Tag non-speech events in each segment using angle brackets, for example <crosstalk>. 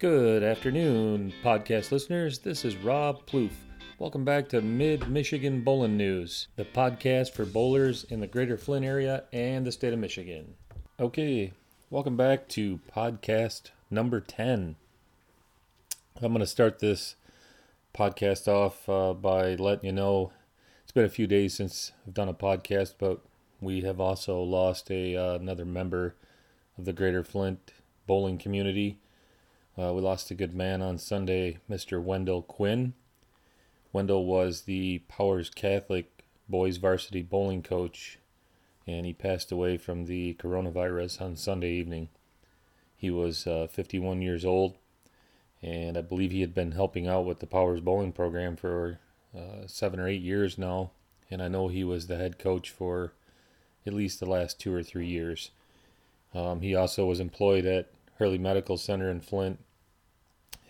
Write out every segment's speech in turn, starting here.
Good afternoon, podcast listeners. This is Rob Plouffe. Welcome back to Mid Michigan Bowling News, the podcast for bowlers in the greater Flint area and the state of Michigan. Okay, welcome back to podcast number 10. I'm going to start this podcast off uh, by letting you know it's been a few days since I've done a podcast, but we have also lost a uh, another member of the greater Flint bowling community. Uh, we lost a good man on Sunday, Mr. Wendell Quinn. Wendell was the Powers Catholic boys varsity bowling coach, and he passed away from the coronavirus on Sunday evening. He was uh, 51 years old, and I believe he had been helping out with the Powers bowling program for uh, seven or eight years now. And I know he was the head coach for at least the last two or three years. Um, he also was employed at Hurley Medical Center in Flint.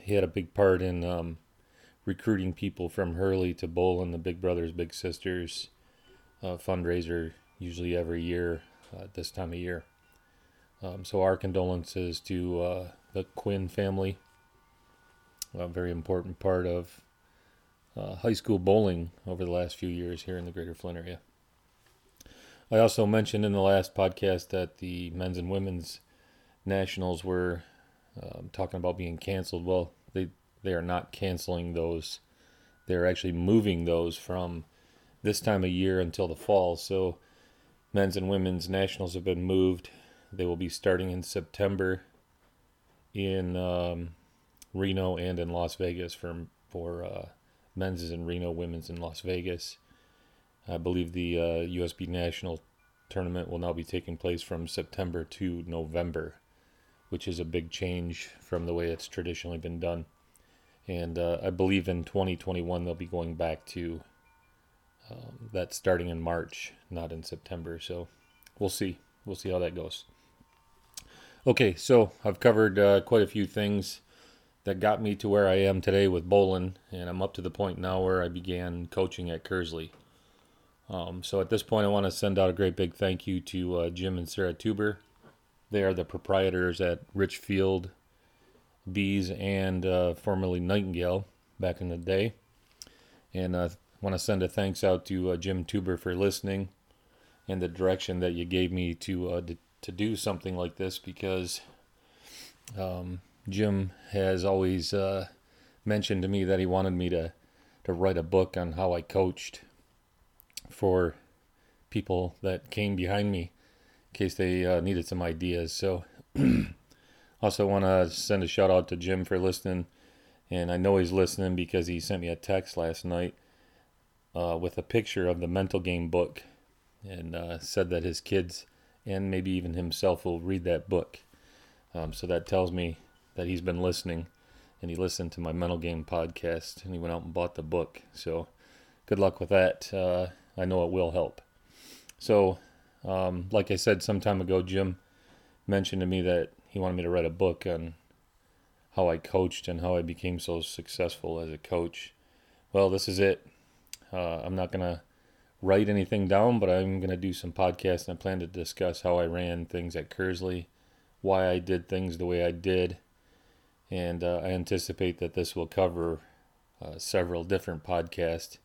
He had a big part in um, recruiting people from Hurley to bowl in the Big Brothers Big Sisters uh, fundraiser, usually every year uh, this time of year. Um, so our condolences to uh, the Quinn family. A very important part of uh, high school bowling over the last few years here in the Greater Flint area. I also mentioned in the last podcast that the men's and women's nationals were um, talking about being canceled. Well, they they are not canceling those. They're actually moving those from this time of year until the fall. So men's and women's nationals have been moved. They will be starting in September in um, Reno and in Las Vegas for for uh, men's is in Reno, women's in Las Vegas. I believe the uh, USBC National tournament will now be taking place from September to November, which is a big change from the way it's traditionally been done. And uh, I believe in 2021 they'll be going back to um, that starting in March, not in September. So we'll see. We'll see how that goes. Okay, so I've covered uh, quite a few things that got me to where I am today with bowling, and I'm up to the point now where I began coaching at Kearsley. Um, so at this point, I want to send out a great big thank you to uh, Jim and Sarah Tuber. They are the proprietors at Richfield Bees and uh, formerly Nightingale back in the day. And I uh, want to send a thanks out to uh, Jim Tuber for listening and the direction that you gave me to uh, to, to do something like this because um, Jim has always uh, mentioned to me that he wanted me to to write a book on how I coached for people that came behind me case they uh, needed some ideas. So, <clears throat> also want to send a shout out to Jim for listening. And I know he's listening because he sent me a text last night uh, with a picture of the mental game book and uh, said that his kids and maybe even himself will read that book. Um, so that tells me that he's been listening and he listened to my mental game podcast and he went out and bought the book. So good luck with that. Uh, I know it will help. So, um, like I said some time ago, Jim mentioned to me that he wanted me to write a book on how I coached and how I became so successful as a coach. Well, this is it. Uh, I'm not going to write anything down, but I'm going to do some podcasts and I plan to discuss how I ran things at Kearsley, why I did things the way I did, and uh, I anticipate that this will cover uh, several different podcasts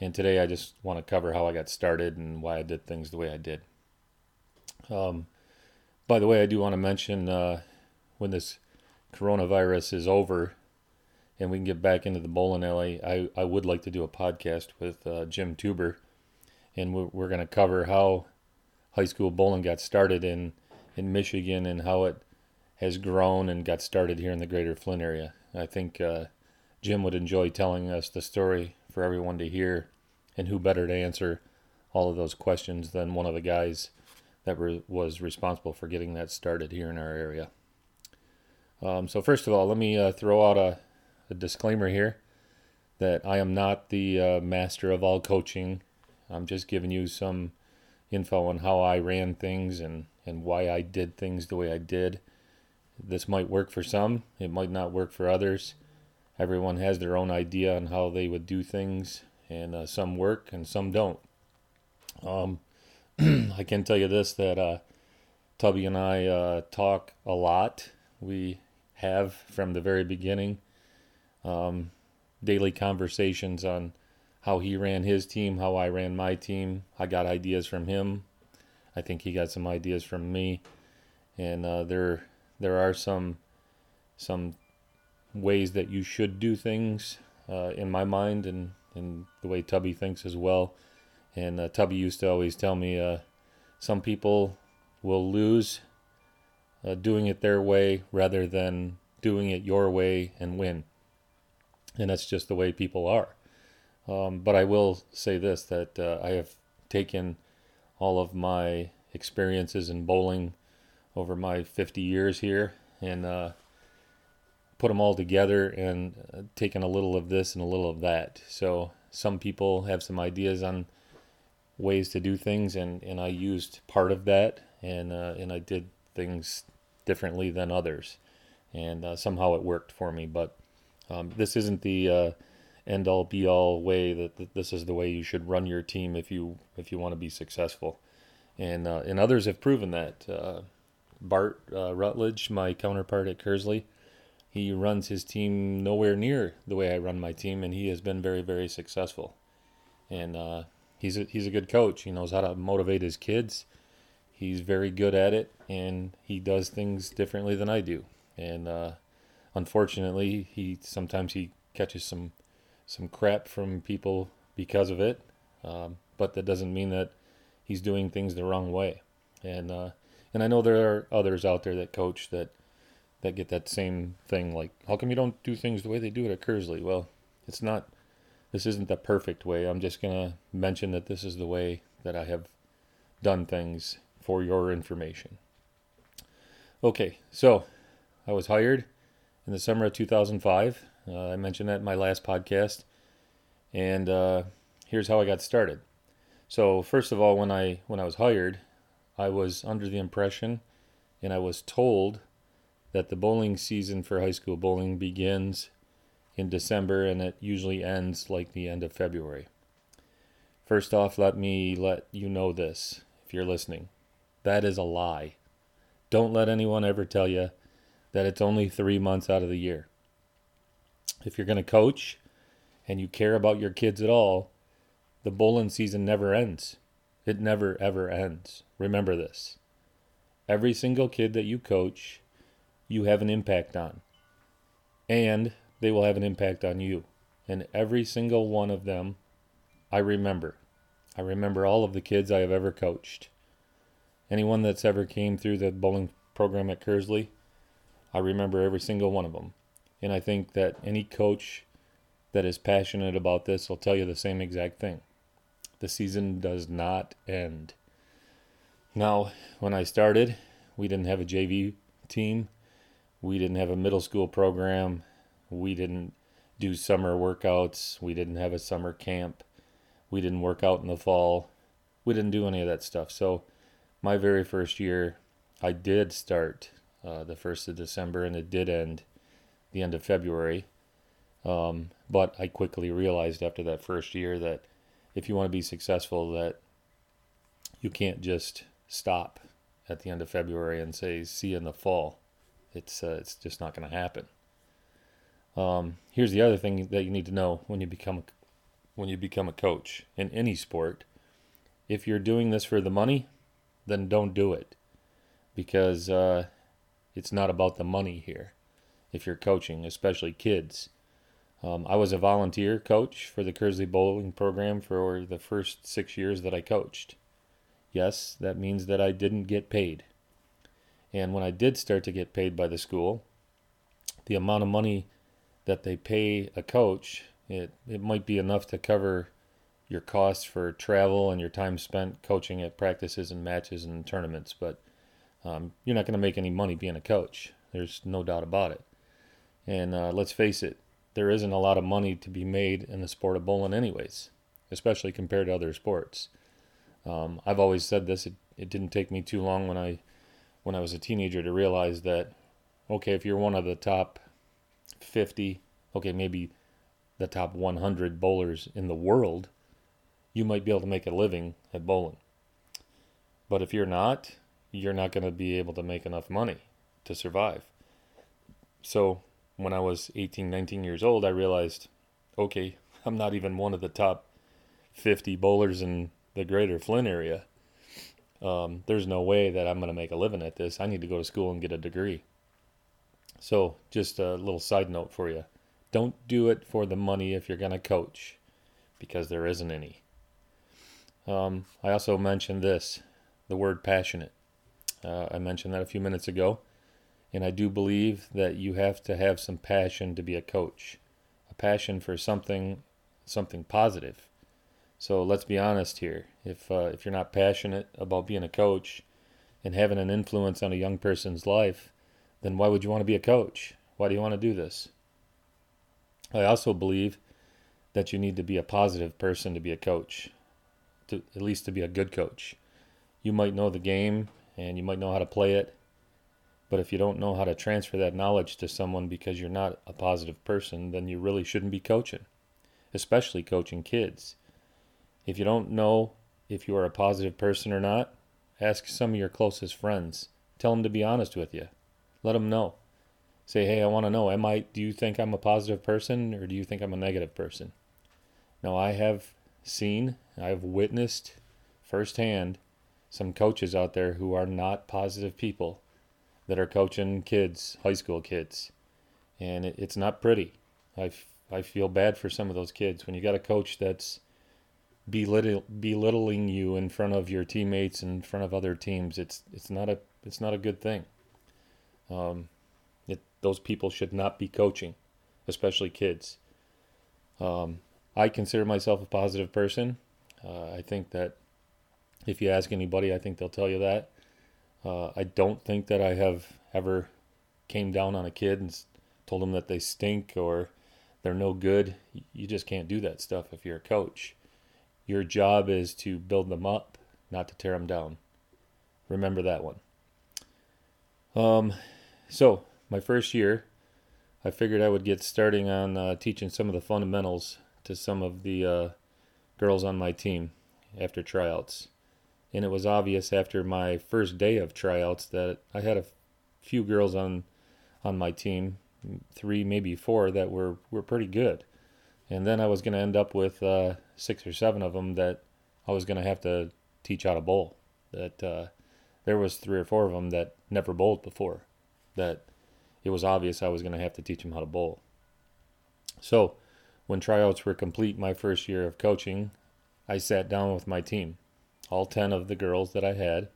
and today I just want to cover how I got started and why I did things the way I did. Um, by the way, I do want to mention uh, when this coronavirus is over and we can get back into the bowling alley, I, I would like to do a podcast with uh, Jim Tuber. And we're, we're going to cover how high school bowling got started in, in Michigan and how it has grown and got started here in the greater Flint area. I think uh, Jim would enjoy telling us the story for everyone to hear. And who better to answer all of those questions than one of the guys that re- was responsible for getting that started here in our area. Um, so, first of all, let me uh, throw out a, a, disclaimer here that I am not the uh, master of all coaching. I'm just giving you some info on how I ran things and, and why I did things the way I did. This might work for some, it might not work for others everyone has their own idea on how they would do things, and uh, some work and some don't. Um, <clears throat> I can tell you this that uh, Tubby and I uh, talk a lot. We have from the very beginning. Um, daily conversations on how he ran his team, how I ran my team. I got ideas from him. I think he got some ideas from me, and uh, there there are some some ways that you should do things uh, in my mind, and and the way Tubby thinks as well. And uh, Tubby used to always tell me, uh, some people will lose uh, doing it their way rather than doing it your way and win. And that's just the way people are. Um, but I will say this that uh, I have taken all of my experiences in bowling over my 50 years here and uh, put them all together and uh, taken a little of this and a little of that. So some people have some ideas on ways to do things, and, and I used part of that, and uh, and I did things differently than others, and uh, somehow it worked for me. But um, this isn't the uh, end all be all way that, that, this is the way you should run your team if you if you want to be successful, and uh, and others have proven that. Uh, Bart Rutledge, my counterpart at Kearsley, he runs his team nowhere near the way I run my team, and he has been very, very successful. And uh, he's a, he's a good coach. He knows how to motivate his kids. He's very good at it, and he does things differently than I do. And uh, unfortunately, he sometimes he catches some some crap from people because of it. Um, but that doesn't mean that he's doing things the wrong way. And uh, and I know there are others out there that coach that that get that same thing like how come you don't do things the way they do it at Kearsley? Well, it's not this isn't the perfect way. I'm just going to mention that this is the way that I have done things for your information. Okay, so I was hired in the summer of 2005. Uh, I mentioned that in my last podcast. And uh, here's how I got started. So first of all, when I when I was hired, I was under the impression, and I was told that the bowling season for high school bowling begins in December and it usually ends like the end of February. First off, let me let you know this if you're listening. That is a lie. Don't let anyone ever tell you that it's only three months out of the year. If you're going to coach and you care about your kids at all, the bowling season never ends. It never, ever ends. Remember this. Every single kid that you coach you have an impact on. And they will have an impact on you. And every single one of them, I remember. I remember all of the kids I have ever coached. Anyone that's ever came through the bowling program at Kearsley, I remember every single one of them. And I think that any coach that is passionate about this will tell you the same exact thing. The season does not end. Now, when I started, we didn't have a JV team. We didn't have a middle school program. We didn't do summer workouts. We didn't have a summer camp. We didn't work out in the fall. We didn't do any of that stuff. So, my very first year, I did start uh, the 1st of December and it did end the end of February. Um, but I quickly realized after that first year that if you want to be successful, that you can't just stop at the end of February and say, see you in the fall. It's uh, it's just not going to happen. Um, here's the other thing that you need to know when you become a, when you become a coach in any sport. If you're doing this for the money, then don't do it, because uh, it's not about the money here. If you're coaching, especially kids. Um, I was a volunteer coach for the Kearsley Bowling program for the first six years that I coached. Yes, that means that I didn't get paid. And when I did start to get paid by the school, the amount of money that they pay a coach, it, it might be enough to cover your costs for travel and your time spent coaching at practices and matches and tournaments. But um, you're not going to make any money being a coach. There's no doubt about it. And uh, let's face it, there isn't a lot of money to be made in the sport of bowling, anyways, especially compared to other sports. Um, I've always said this. It, it didn't take me too long when I when I was a teenager to realize that, okay, if you're one of the top 50, okay, maybe the top 100 bowlers in the world, you might be able to make a living at bowling. But if you're not, you're not going to be able to make enough money to survive. so when I was 18, 19 years old, I realized, okay, <laughs> I'm not even one of the top 50 bowlers in the greater Flint area. Um, there's no way that I'm going to make a living at this. I need to go to school and get a degree. So, just a little side note for you don't do it for the money if you're going to coach, because there isn't any. Um, I also mentioned this the word passionate. Uh, I mentioned that a few minutes ago, and I do believe that you have to have some passion to be a coach, a passion for something, something positive. So let's be honest here. If uh, if you're not passionate about being a coach and having an influence on a young person's life, then why would you want to be a coach? Why do you want to do this? I also believe that you need to be a positive person to be a coach, to at least to be a good coach. You might know the game and you might know how to play it, but if you don't know how to transfer that knowledge to someone because you're not a positive person, then you really shouldn't be coaching, especially coaching kids. If you don't know if you are a positive person or not, ask some of your closest friends. Tell them to be honest with you. Let them know. Say, hey, I want to know, am I, do you think I'm a positive person or do you think I'm a negative person? Now, I have seen, I've witnessed firsthand some coaches out there who are not positive people that are coaching kids, high school kids. And it, it's not pretty. I, I feel bad for some of those kids. When you got a coach that's belittle, belittling you in front of your teammates in front of other teams, it's it's not a it's not a good thing. Um, it, those people should not be coaching, especially kids. Um, I consider myself a positive person. Uh, I think that if you ask anybody, I think they'll tell you that. Uh, I don't think that I have ever came down on a kid and told them that they stink or they're no good. You just can't do that stuff if you're a coach. Your job is to build them up, not to tear them down. Remember that one. Um, so my first year, I figured I would get starting on uh, teaching some of the fundamentals to some of the uh, girls on my team after tryouts. And it was obvious after my first day of tryouts that I had a few girls on on my team, three maybe four that were were pretty good and then I was going to end up with uh, six or seven of them that I was going to have to teach how to bowl. That uh, there was three or four of them that never bowled before. That it was obvious I was going to have to teach them how to bowl. So, when tryouts were complete, my first year of coaching, I sat down with my team, all ten of the girls that I had,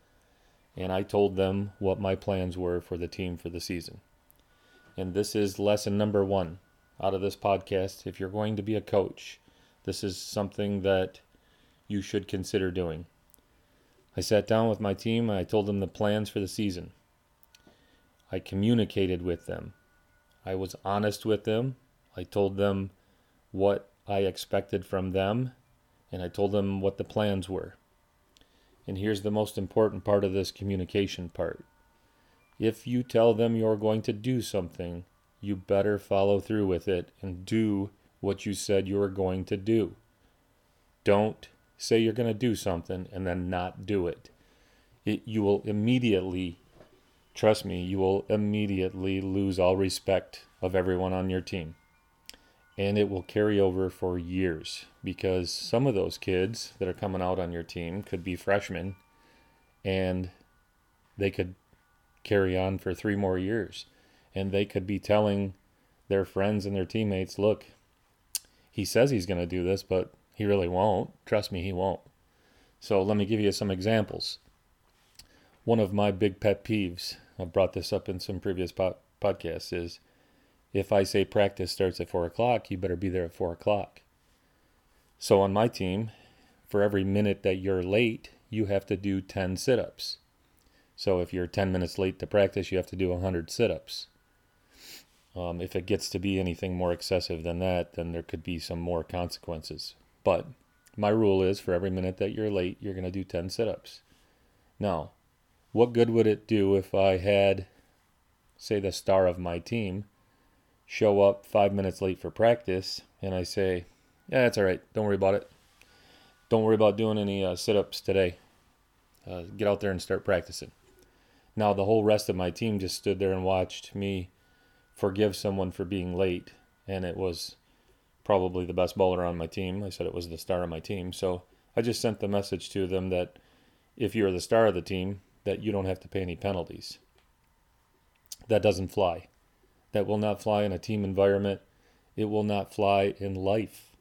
and I told them what my plans were for the team for the season. And this is lesson number one out of this podcast. If you're going to be a coach, this is something that you should consider doing. I sat down with my team I told them the plans for the season. I communicated with them. I was honest with them. I told them what I expected from them and I told them what the plans were. And here's the most important part of this communication part. If you tell them you're going to do something, you better follow through with it and do what you said you were going to do. Don't say you're going to do something and then not do it. it. You will immediately, trust me, you will immediately lose all respect of everyone on your team. And it will carry over for years because some of those kids that are coming out on your team could be freshmen and they could carry on for three more years and they could be telling their friends and their teammates, look, he says he's going to do this, but he really won't. Trust me, he won't. So let me give you some examples. One of my big pet peeves, I've brought this up in some previous po- podcasts, is if I say practice starts at 4 o'clock, you better be there at 4 o'clock. So on my team, for every minute that you're late, you have to do 10 sit ups. So if you're 10 minutes late to practice, you have to do 100 sit ups. Um, if it gets to be anything more excessive than that, then there could be some more consequences. But my rule is for every minute that you're late, you're going to do 10 sit ups. Now, what good would it do if I had, say, the star of my team show up five minutes late for practice and I say, Yeah, that's all right. Don't worry about it. Don't worry about doing any uh, sit ups today. Uh, get out there and start practicing. Now, the whole rest of my team just stood there and watched me forgive someone for being late, and it was probably the best bowler on my team. I said it was the star of my team. So I just sent the message to them that if you're the star of the team, that you don't have to pay any penalties. That doesn't fly. That will not fly in a team environment. It will not fly in life.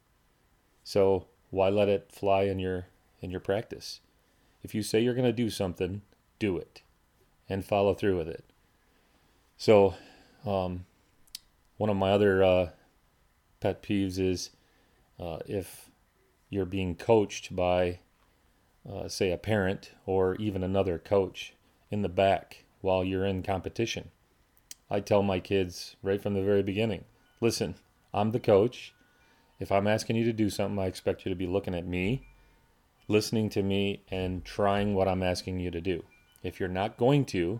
So why let it fly in your in your practice? If you say you're going to do something, do it and follow through with it. So, um, one of my other uh, pet peeves is uh, if you're being coached by, uh, say, a parent or even another coach in the back while you're in competition. I tell my kids right from the very beginning listen, I'm the coach. If I'm asking you to do something, I expect you to be looking at me, listening to me, and trying what I'm asking you to do. If you're not going to,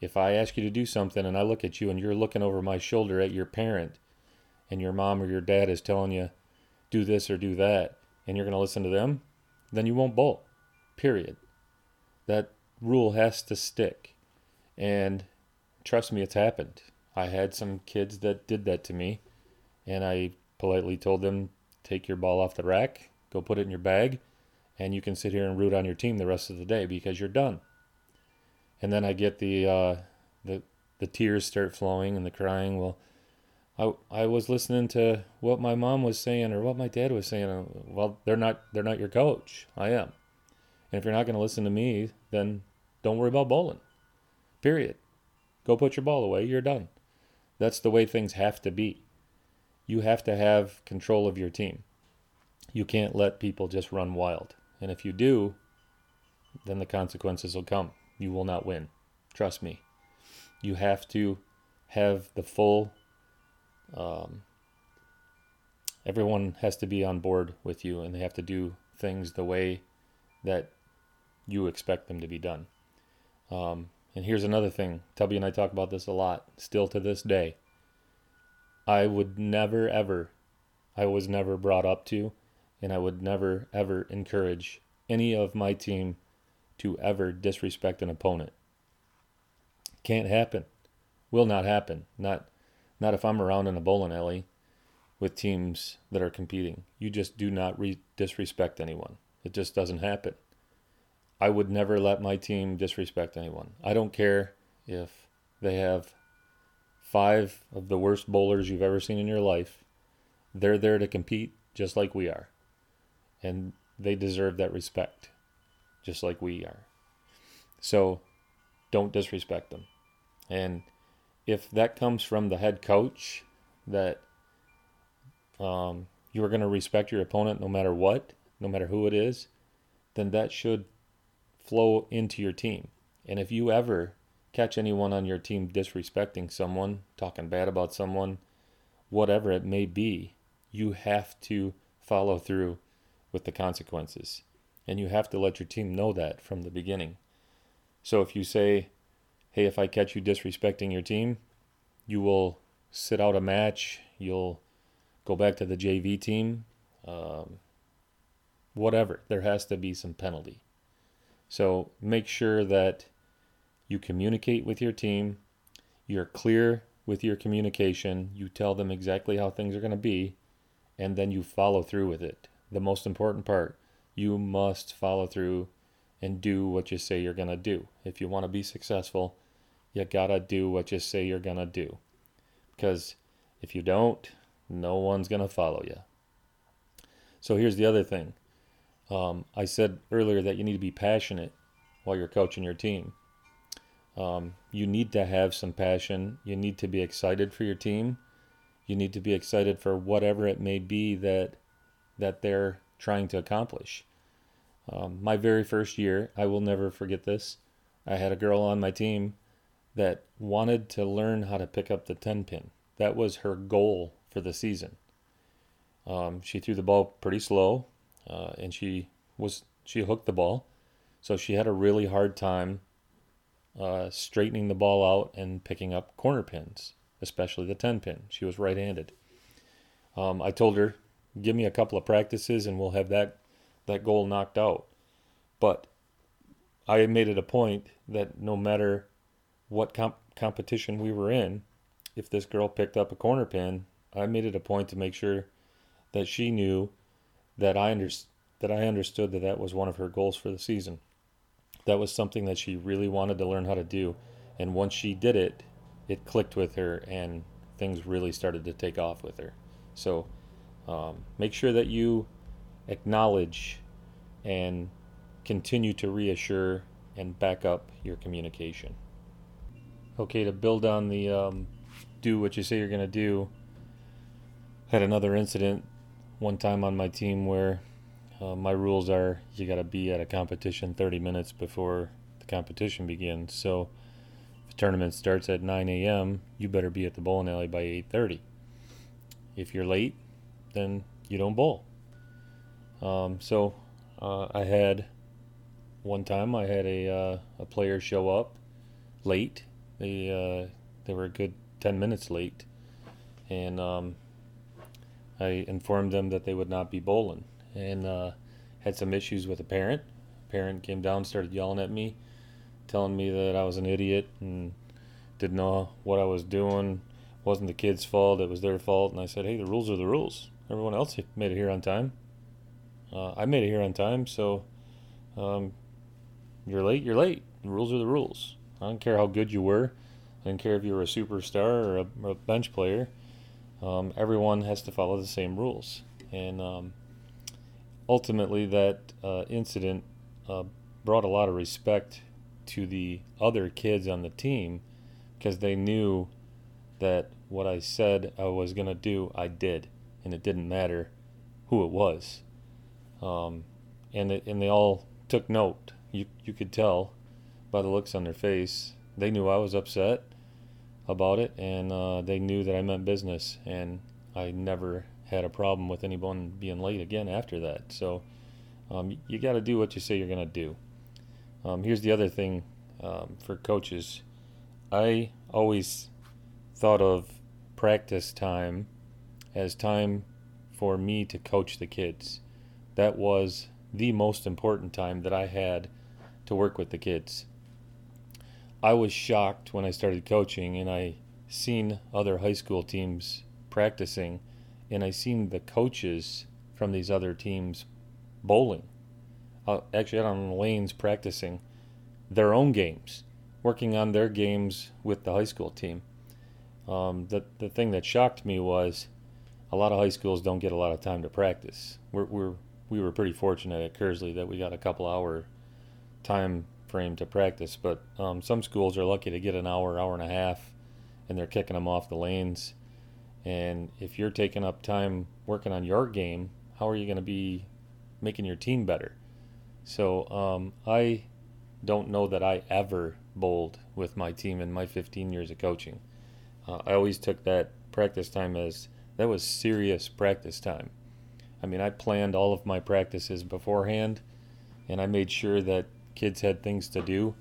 if I ask you to do something and I look at you and you're looking over my shoulder at your parent and your mom or your dad is telling you, do this or do that, and you're going to listen to them, then you won't bolt. Period. That rule has to stick. And trust me, it's happened. I had some kids that did that to me, and I politely told them, take your ball off the rack, go put it in your bag, and you can sit here and root on your team the rest of the day because you're done. And then I get the uh, the the tears start flowing and the crying. Well, I I was listening to what my mom was saying or what my dad was saying. Well, they're not they're not your coach. I am. And if you're not going to listen to me, then don't worry about bowling. Period. Go put your ball away. You're done. That's the way things have to be. You have to have control of your team. You can't let people just run wild. And if you do, then the consequences will come. You will not win. Trust me. You have to have the full um, everyone has to be on board with you and they have to do things the way that you expect them to be done. Um, and here's another thing Tubby and I talk about this a lot, still to this day. I would never, ever, I was never brought up to, and I would never, ever encourage any of my team to ever disrespect an opponent. Can't happen. Will not happen. Not not if I'm around in a bowling alley with teams that are competing. You just do not re- disrespect anyone. It just doesn't happen. I would never let my team disrespect anyone. I don't care if they have five of the worst bowlers you've ever seen in your life. They're there to compete just like we are. And they deserve that respect just like we are. So don't disrespect them. And if that comes from the head coach that um, you are going to respect your opponent no matter what, no matter who it is, then that should flow into your team. And if you ever catch anyone on your team disrespecting someone, talking bad about someone, whatever it may be, you have to follow through with the consequences. And you have to let your team know that from the beginning. So if you say, hey, if I catch you disrespecting your team, you will sit out a match, you'll go back to the JV team, um, whatever. There has to be some penalty. So make sure that you communicate with your team, you're clear with your communication, you tell them exactly how things are going to be, and then you follow through with it. The most important part you must follow through and do what you say you're going to do. If you want to be successful, you got to do what you say you're going to do. Because if you don't, no one's going to follow you. So here's the other thing. Um, I said earlier that you need to be passionate while you're coaching your team. Um, you need to have some passion. You need to be excited for your team. You need to be excited for whatever it may be that that they're trying to accomplish. Um, my very first year, I will never forget this. I had a girl on my team that wanted to learn how to pick up the 10 pin. That was her goal for the season. Um, she threw the ball pretty slow, uh, and she was she hooked the ball, so she had a really hard time uh, straightening the ball out and picking up corner pins, especially the 10 pin. She was right-handed. Um, I told her give me a couple of practices and we'll have that that goal knocked out. But I made it a point that no matter what comp- competition we were in, if this girl picked up a corner pin, I made it a point to make sure that she knew that I under, that I understood that that was one of her goals for the season. That was something that she really wanted to learn how to do, and once she did it, it clicked with her, and things really started to take off with her. So, um, make sure that you acknowledge and continue to reassure and back up your communication. Okay, to build on the um, do what you say you're going to do, had another incident one time on my team where uh, my rules are you got to be at a competition 30 minutes before the competition begins. So if the tournament starts at 9 a.m., you better be at the bowling alley by 8:30. If you're late, then you don't bowl. Um, so uh, I had one time I had a uh, a player show up late. They uh, they were a good 10 minutes late, and um, I informed them that they would not be bowling, and uh, had some issues with a parent. parent came down, started yelling at me, telling me that I was an idiot and didn't know what I was doing. wasn't the kid's fault; it was their fault. And I said, "Hey, the rules are the rules. Everyone else made it here on time. Uh, I made it here on time, so um, you're late. You're late. The rules are the rules. I don't care how good you were. I don't care if you were a superstar or a, or a bench player. Um, everyone has to follow the same rules. And um, ultimately, that uh, incident uh, brought a lot of respect to the other kids on the team because they knew that what I said I was going to do, I did. And it didn't matter who it was. Um, and, it, and they all took note. You, you could tell by the looks on their face. They knew I was upset about it, and uh, they knew that I meant business, and I never had a problem with anyone being late again after that. So um, you got to do what you say you're going to do. Um, here's the other thing um, for coaches I always thought of practice time as time for me to coach the kids. That was the most important time that I had to work with the kids. I was shocked when I started coaching and I seen other high school teams practicing and I seen the coaches from these other teams bowling. Uh, actually, out on lanes practicing their own games, working on their games with the high school team. Um, the the thing that shocked me was a lot of high schools don't get a lot of time to practice. We're, we're we were pretty fortunate at Kearsley that we got a couple hour time frame to practice, but um, some schools are lucky to get an hour, hour and a half, and they're kicking them off the lanes. And if you're taking up time working on your game, how are you going to be making your team better? So um, I don't know that I ever bowled with my team in my 15 years of coaching. Uh, I always took that practice time as that was serious practice time. I mean, I planned all of my practices beforehand, and I made sure that kids had things to do.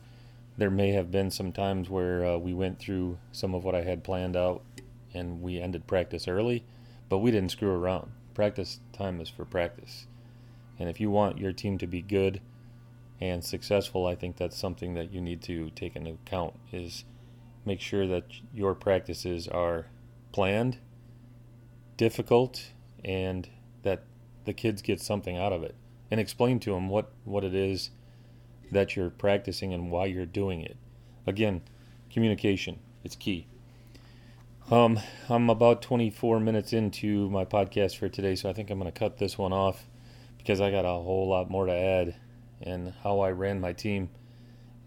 There may have been some times where uh, we went through some of what I had planned out and we ended practice early, but we didn't screw around. Practice time is for practice. And if you want your team to be good and successful, I think that's something that you need to take into account is make sure that your practices are planned, difficult, and that the kids get something out of it. And explain to them what, what it is that you're practicing and why you're doing it. Again, communication, it's key. Um, I'm about 24 minutes into my podcast for today, so I think I'm going to cut this one off because I got a whole lot more to add and how I ran my team.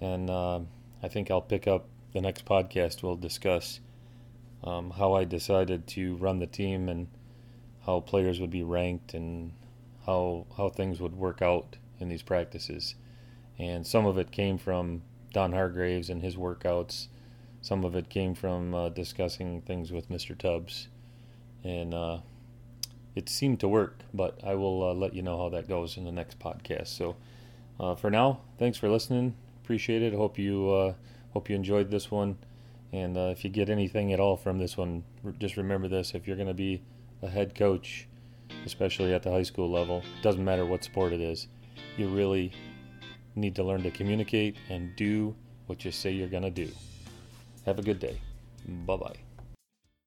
And uh, I think I'll pick up the next podcast. We'll discuss um, how I decided to run the team and how players would be ranked and how how things would work out in these practices and some of it came from Don Hargraves and his workouts. Some of it came from uh, discussing things with Mr. Tubbs, and uh, it seemed to work. But I will uh, let you know how that goes in the next podcast. So uh, for now, thanks for listening. Appreciate it. Hope you uh, hope you enjoyed this one. And uh, if you get anything at all from this one, just remember this: if you're going to be a head coach, especially at the high school level, doesn't matter what sport it is, you really need to learn to communicate and do what you say you're going to do. Have a good day. Bye bye.